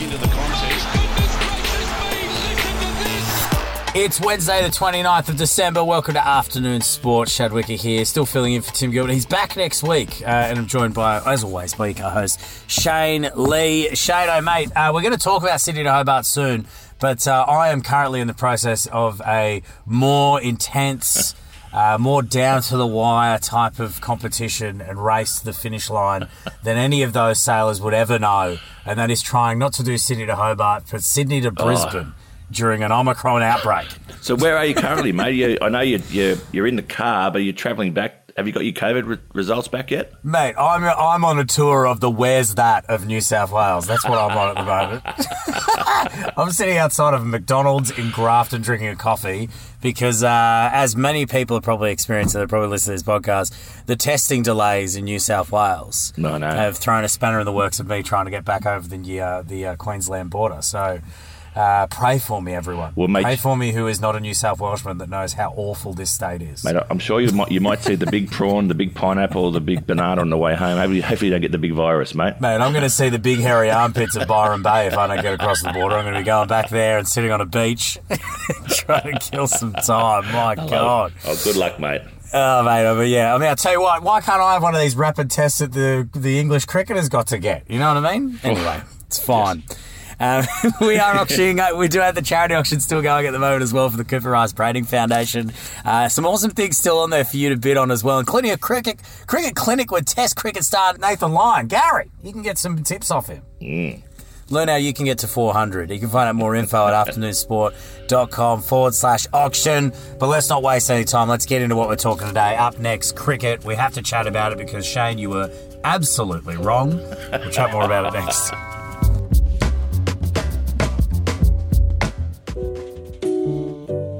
into the contest. It's Wednesday, the 29th of December. Welcome to Afternoon Sports. Shad Wicker here, still filling in for Tim Gilbert. He's back next week, uh, and I'm joined by, as always, my co-host Shane Lee. Shane, oh mate, uh, we're going to talk about Sydney to Hobart soon, but uh, I am currently in the process of a more intense. Uh, more down to the wire type of competition and race to the finish line than any of those sailors would ever know. And that is trying not to do Sydney to Hobart, but Sydney to Brisbane during an Omicron outbreak. So where are you currently, mate? You, I know you, you, you're in the car, but you're travelling back. Have you got your COVID re- results back yet? Mate, I'm I'm on a tour of the Where's That of New South Wales. That's what I'm on at the moment. I'm sitting outside of McDonald's in Grafton drinking a coffee because, uh, as many people have probably experienced that have probably listened to this podcast, the testing delays in New South Wales No, no. have thrown a spanner in the works of me trying to get back over the uh, the uh, Queensland border. So. Uh, pray for me, everyone. Well, mate- pray for me, who is not a New South Welshman that knows how awful this state is. Mate, I'm sure you might you might see the big prawn, the big pineapple, the big banana on the way home. Hopefully, hopefully you don't get the big virus, mate. Mate, I'm going to see the big hairy armpits of Byron Bay if I don't get across the border. I'm going to be going back there and sitting on a beach trying to kill some time. My God. Oh, good luck, mate. Oh, mate, I mean, yeah. I mean, I'll tell you what, why can't I have one of these rapid tests that the, the English cricketers got to get? You know what I mean? Anyway, it's fine. Um, we are auctioning. uh, We do have the charity auction still going at the moment as well for the Cooper Rice Brading Foundation. Uh, some awesome things still on there for you to bid on as well, including a cricket cricket clinic with Test cricket star Nathan Lyon. Gary, you can get some tips off him. Yeah. Learn how you can get to 400. You can find out more info at afternoonsport.com forward slash auction. But let's not waste any time. Let's get into what we're talking today. Up next, cricket. We have to chat about it because, Shane, you were absolutely wrong. We'll chat more about it next.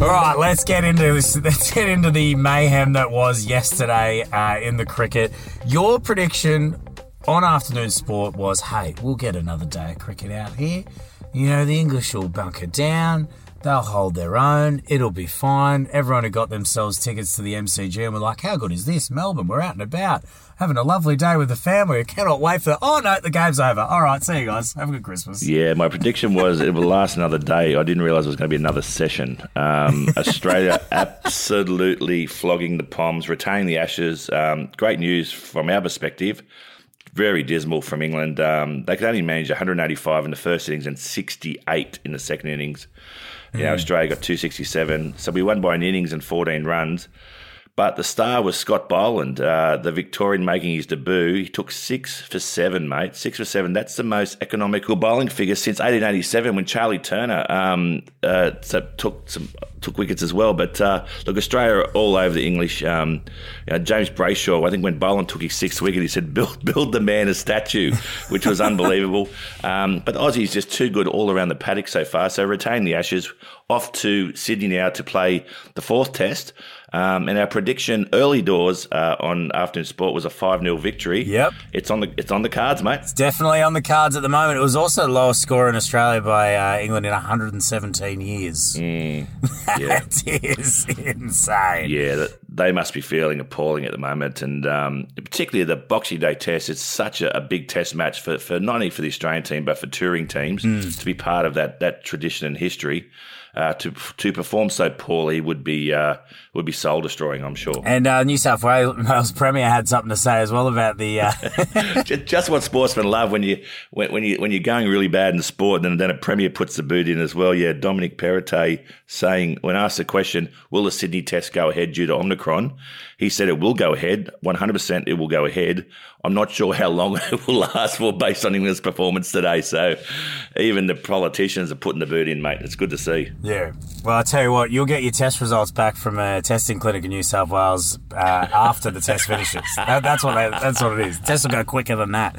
All right, let's get into this. Let's get into the mayhem that was yesterday uh, in the cricket. Your prediction on afternoon sport was, "Hey, we'll get another day of cricket out here. You know, the English will bunker down. They'll hold their own. It'll be fine." Everyone who got themselves tickets to the MCG and were like, "How good is this, Melbourne? We're out and about, having a lovely day with the family. I cannot wait for." Oh no, the game's over. All right, see you guys. Have a good Christmas. Yeah, my prediction was it will last another day. I didn't realise it was going to be another session. Um, Australia absolutely flogging the Poms, retaining the Ashes. Um, great news from our perspective. Very dismal from England. Um, they could only manage 185 in the first innings and 68 in the second innings. You know, Australia got 267. So we won by an innings and 14 runs. But the star was Scott Boland, uh, the Victorian making his debut. He took six for seven, mate. Six for seven. That's the most economical bowling figure since 1887 when Charlie Turner um, uh, took some took wickets as well. But uh, look, Australia all over the English. Um, you know, James Brayshaw, I think when Boland took his sixth wicket, he said, "Build, build the man a statue," which was unbelievable. Um, but Aussie's just too good all around the paddock so far. So retain the Ashes. Off to Sydney now to play the fourth test. Um, and our prediction early doors uh, on Afternoon Sport was a 5 0 victory. Yep. It's on the it's on the cards, mate. It's definitely on the cards at the moment. It was also the lowest score in Australia by uh, England in 117 years. Yeah. That is insane. Yeah, that- they must be feeling appalling at the moment, and um, particularly the Boxing Day Test. It's such a, a big Test match for, for not only for the Australian team but for touring teams to be part of that that tradition and history. Uh, to to perform so poorly would be uh, would be soul destroying. I'm sure. And uh, New South Wales Premier had something to say as well about the uh, just what sportsmen love when you when, when you when you're going really bad in sport, and then a Premier puts the boot in as well. Yeah, Dominic Perrottet saying when asked the question, "Will the Sydney Test go ahead due to Omicron?" He said it will go ahead, 100%. It will go ahead. I'm not sure how long it will last for based on England's performance today. So even the politicians are putting the boot in, mate. It's good to see. Yeah. Well, I tell you what, you'll get your test results back from a testing clinic in New South Wales uh, after the test finishes. That, that's what they, that's what it is. Tests will go quicker than that.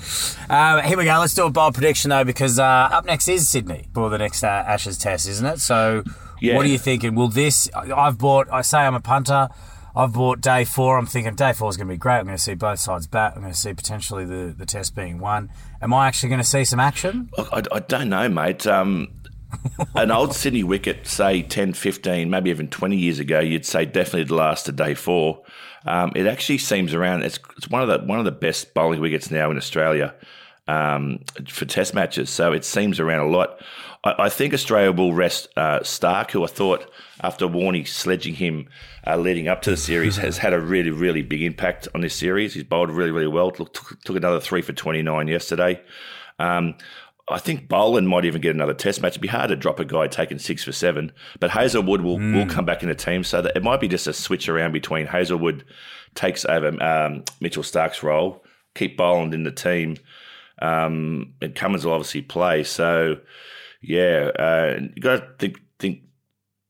Uh, here we go. Let's do a bold prediction though, because uh, up next is Sydney for the next uh, Ashes test, isn't it? So, yeah. what are you thinking? Will this? I've bought. I say I'm a punter. I've bought day four. I'm thinking day four is going to be great. I'm going to see both sides bat. I'm going to see potentially the, the test being won. Am I actually going to see some action? I, I don't know, mate. Um, an old Sydney wicket, say 10, 15, maybe even 20 years ago, you'd say definitely the last to day four. Um, it actually seems around. It's, it's one of the one of the best bowling wickets now in Australia um, for Test matches. So it seems around a lot. I, I think Australia will rest uh, Starc, who I thought after Warney sledging him uh, leading up to the series has had a really, really big impact on this series. He's bowled really, really well. Took, took another three for 29 yesterday. Um, I think Boland might even get another test match. It'd be hard to drop a guy taking six for seven, but Hazlewood will, mm. will come back in the team. So that it might be just a switch around between Hazlewood takes over um, Mitchell Starc's role, keep Boland in the team, um, and Cummins will obviously play. So, yeah, uh, you got to think, think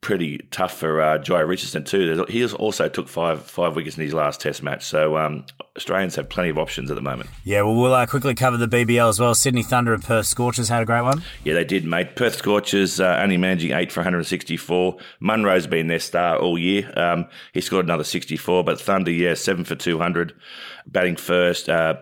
pretty tough for uh, Jhye Richardson too. He also took five five wickets in his last Test match, so um, Australians have plenty of options at the moment. Yeah, well, we'll uh, quickly cover the BBL as well. Sydney Thunder and Perth Scorchers had a great one. Yeah, they did, mate. Perth Scorchers uh, only managing eight for 164. Munro's been their star all year. Um, he scored another 64, but Thunder, yeah, seven for 200, batting first. Uh,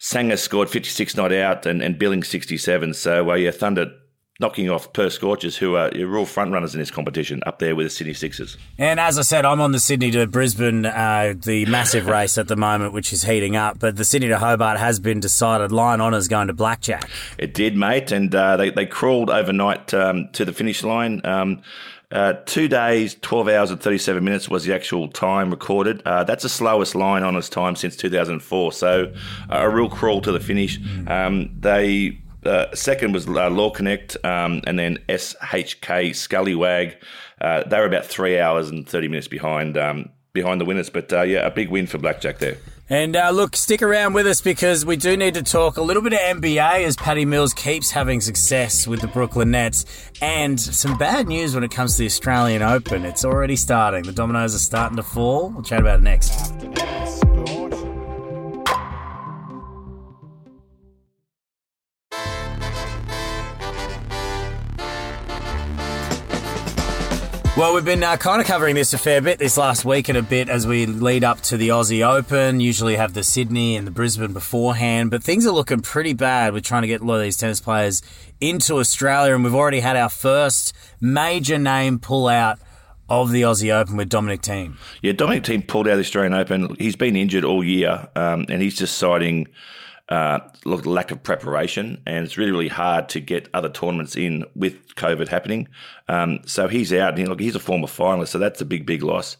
Sangha scored 56 not out and, and Billing 67. So, uh, yeah, Thunder knocking off Perth Scorchers, who are real front runners in this competition, up there with the Sydney Sixers. And as I said, I'm on the Sydney to Brisbane, uh, the massive race at the moment, which is heating up. But the Sydney to Hobart has been decided. Line Honours going to Blackjack. It did, mate, and uh, they they crawled overnight um, to the finish line. Um, uh, two days, 12 hours and 37 minutes was the actual time recorded. Uh, that's the slowest line honours time since 2004. So uh, a real crawl to the finish. Um, they uh, second was uh, Law Connect, um, and then SHK Scullywag. Uh, they were about three hours and thirty minutes behind um, behind the winners, but uh, yeah, a big win for Blackjack there. And uh, look, stick around with us because we do need to talk a little bit of NBA as Patty Mills keeps having success with the Brooklyn Nets, and some bad news when it comes to the Australian Open. It's already starting. The dominoes are starting to fall. We'll chat about it next. Well, we've been uh, kind of covering this a fair bit this last week and a bit as we lead up to the Aussie Open. Usually have the Sydney and the Brisbane beforehand, but things are looking pretty bad. We're trying to get a lot of these tennis players into Australia, and we've already had our first major name pull out of the Aussie Open with Dominic Thiem. Yeah, Dominic Thiem pulled out of the Australian Open. He's been injured all year, um, and he's deciding uh, look, lack of preparation, and it's really, really hard to get other tournaments in with COVID happening. Um, so he's out. And look, he's a former finalist, so that's a big, big loss.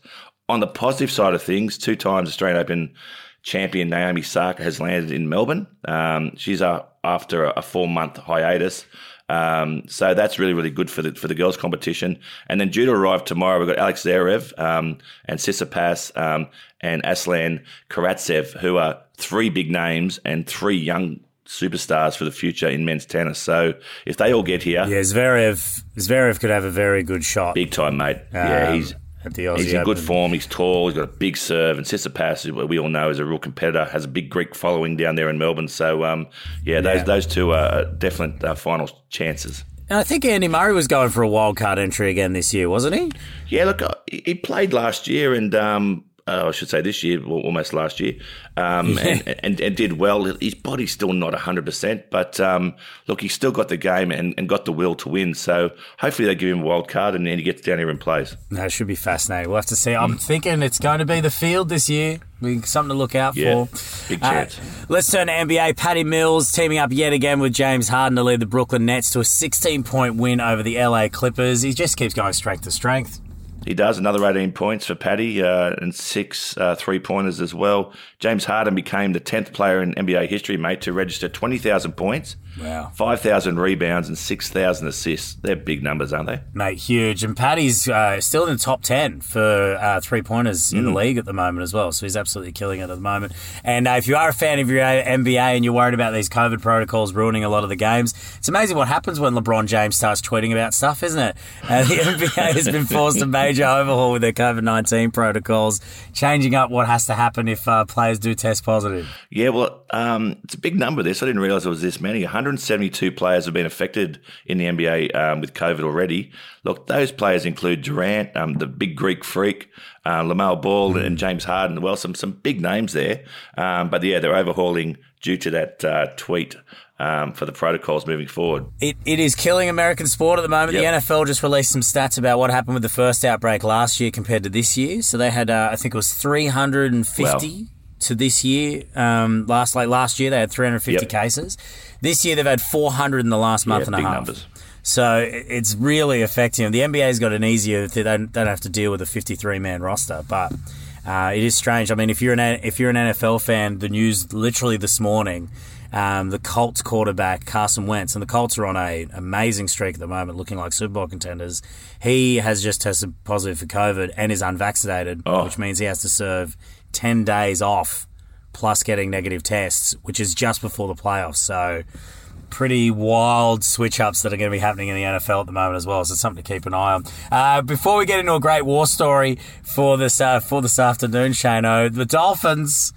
On the positive side of things, two times Australian Open champion Naomi Osaka has landed in Melbourne. Um, she's after a four month hiatus. Um, so that's really, really good for the for the girls' competition. And then due to arrive tomorrow, we've got Alex Zverev um, and Tsitsipas um, and Aslan Karatsev, who are three big names and three young superstars for the future in men's tennis. So if they all get here, yeah, Zverev Zverev could have a very good shot, big time, mate. yeah, um, he's the Aussie He's in good form. He's tall. He's got a big serve. And Tsitsipas, we all know, is a real competitor. Has a big Greek following down there in Melbourne. So, um, yeah, those yeah. those two are definite uh, final chances. And I think Andy Murray was going for a wild card entry again this year, wasn't he? Yeah, look, uh, he played last year, and um, uh, I should say this year, almost last year, um, yeah. and, and, and, did well. His body's still not 100%, but um, look, he's still got the game and, and, got the will to win. So hopefully they give him a wild card and then he gets down here and plays. That should be fascinating. We'll have to see. I'm mm. thinking it's going to be the field this year. Something to look out Yeah, for. big Uh, chance. let's turn to NBA. Patty Mills teaming up yet again with James Harden to lead the Brooklyn Nets to a 16 point win over the LA Clippers. He just keeps going strength to strength. He does another 18 points for Paddy uh, and six uh, three pointers as well. James Harden became the 10th player in NBA history, mate, to register 20,000 points, Wow. 5,000 rebounds, and 6,000 assists. They're big numbers, aren't they? Mate, huge. And Paddy's uh, still in the top 10 for uh, three pointers in the Mm. league at the moment as well. So he's absolutely killing it at the moment. And uh, if you are a fan of your NBA and you're worried about these COVID protocols ruining a lot of the games, it's amazing what happens when LeBron James starts tweeting about stuff, isn't it? Uh, the NBA has been forced a major overhaul with their COVID 19 protocols, changing up what has to happen if uh, players do test positive. Yeah, well, um, it's a big number. This I didn't realize it was this many. 172 players have been affected in the NBA um, with COVID already. Look, those players include Durant, um, the big Greek freak, uh, Lamar Ball, and James Harden. Well, some some big names there. Um, but yeah, they're overhauling due to that uh, tweet um, for the protocols moving forward. It, it is killing American sport at the moment. Yep. The NFL just released some stats about what happened with the first outbreak last year compared to this year. So they had, uh, I think it was 350 to this year. Um, last like last year, they had 350 Yep. cases. This year, they've had 400 in the last month Yeah, and a half. numbers. So it's really affecting them. The NBA's got an easier; they don't, don't have to deal with a 53 man roster, but. Uh, it is strange. I mean, if you're an if you're an NFL fan, the news literally this morning, um, the Colts quarterback Carson Wentz, and the Colts are on a amazing streak at the moment, looking like Super Bowl contenders. He has just tested positive for COVID and is unvaccinated, Oh. which means he has to serve ten days off plus getting negative tests, which is just before the playoffs. So pretty wild switch ups that are going to be happening in the NFL at the moment as well. So something to keep an eye on. Uh, before we get into a great war story for this uh, for this afternoon, Shano, the Dolphins.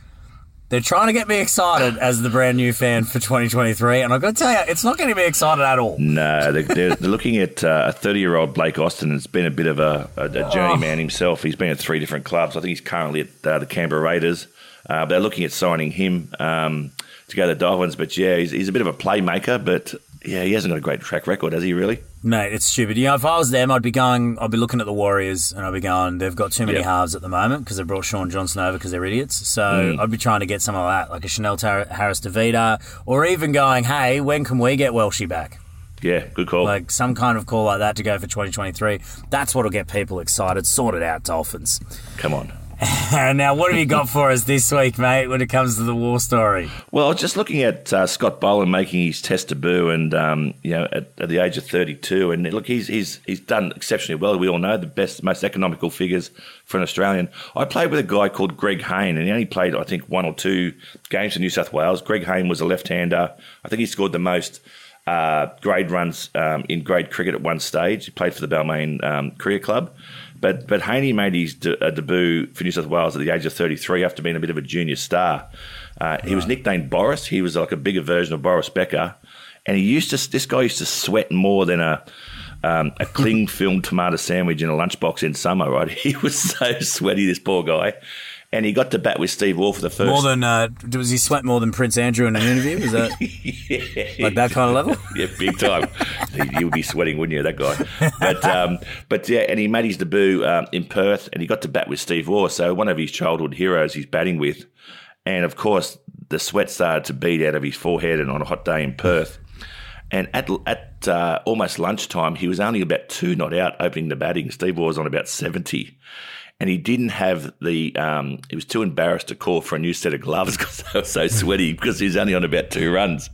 They're trying to get me excited as the brand new fan for 2023, and I've got to tell you, it's not getting me excited at all. No, they're, they're, looking at uh, a 30 year old Blake Austin. It's been a bit of a, a, a journeyman himself. He's been at three different clubs. I think he's currently at uh, the Canberra Raiders. Uh, they're looking at signing him um, to go to the Dolphins. But yeah, he's, he's a bit of a playmaker, but yeah, he hasn't got a great track record, has he really? Mate, it's stupid. You know, if I was them, I'd be going, I'd be looking at the Warriors and I'd be going, they've got too many Yep. halves at the moment because they brought Shaun Johnson over because they're idiots. So hmm. I'd be trying to get some of that, like a Chanel Tar- Harris-Tavita, or even going, hey, when can we get Welshie back? Yeah, good call. Like some kind of call like that to go for 2023. That's what'll get people excited. Sort it out, Dolphins. Come on. now, what have you got for us this week, mate, when it comes to the war story? Well, just looking at uh, Scott Boland making his test debut, and um, you know, at, at the age of 32, and look, he's he's he's done exceptionally well. We all know the best, most economical figures for an Australian. I played with a guy called Greg Hayne, and he only played, I think, one or two games for New South Wales. Greg Hayne was a left-hander. I think he scored the most. Uh, grade runs um, in grade cricket at one stage. He played for the Balmain um, Cricket Club. But but Haney made his de- uh, debut for New South Wales at the age of 33 after being a bit of a junior star. Uh, he was nicknamed Boris. He was like a bigger version of Boris Becker, and he used to. This guy used to sweat more than a um, a cling film tomato sandwich in a lunchbox in summer. Right, he was so sweaty. This poor guy, and he got to bat with Steve Waugh for the first. More than, uh, was he sweat more than Prince Andrew in an interview? Was that yeah. like that kind of level? yeah, big time. you would be sweating, wouldn't you, that guy? But um, but yeah, and he made his debut um, in Perth, and he got to bat with Steve Waugh, so one of his childhood heroes he's batting with, and of course the sweat started to bead out of his forehead, and on a hot day in Perth. And at at uh, almost lunchtime, he was only about two not out opening the batting. Steve Waugh was on about seventy, and he didn't have the. Um, he was too embarrassed to call for a new set of gloves because they were so sweaty because he was only on about two runs.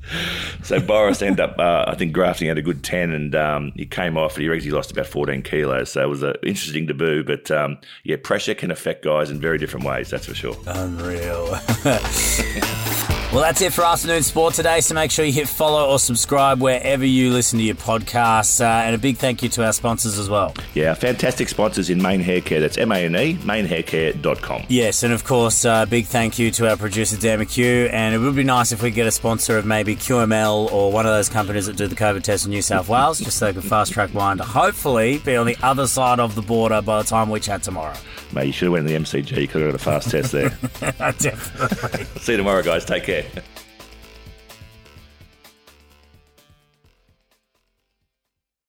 So Boris ended up, uh, I think, grafting out a good ten, and um, he came off. And he he lost about fourteen kilos. So it was an interesting debut, but um, yeah, pressure can affect guys in very different ways. That's for sure. Unreal. well, that's it for afternoon sport today. So make sure you hit follow or subscribe wherever you listen to your podcasts. Uh, and a big thank you to our sponsors as well. Yeah, fantastic sponsors in Mane Hair Care. That's M A N E, manehaircare.com. Yes, and of course, uh, big thank you to our producer Dan McHugh. And it would be nice if we get a sponsor of maybe QML or one of those companies that do the COVID test in New South Wales, just so they can fast track one to hopefully be on the other side of the border by the time we chat tomorrow. Mate, you should have went to the MCG. You could have got a fast test there. Definitely. See you tomorrow, guys. Take care. Okay.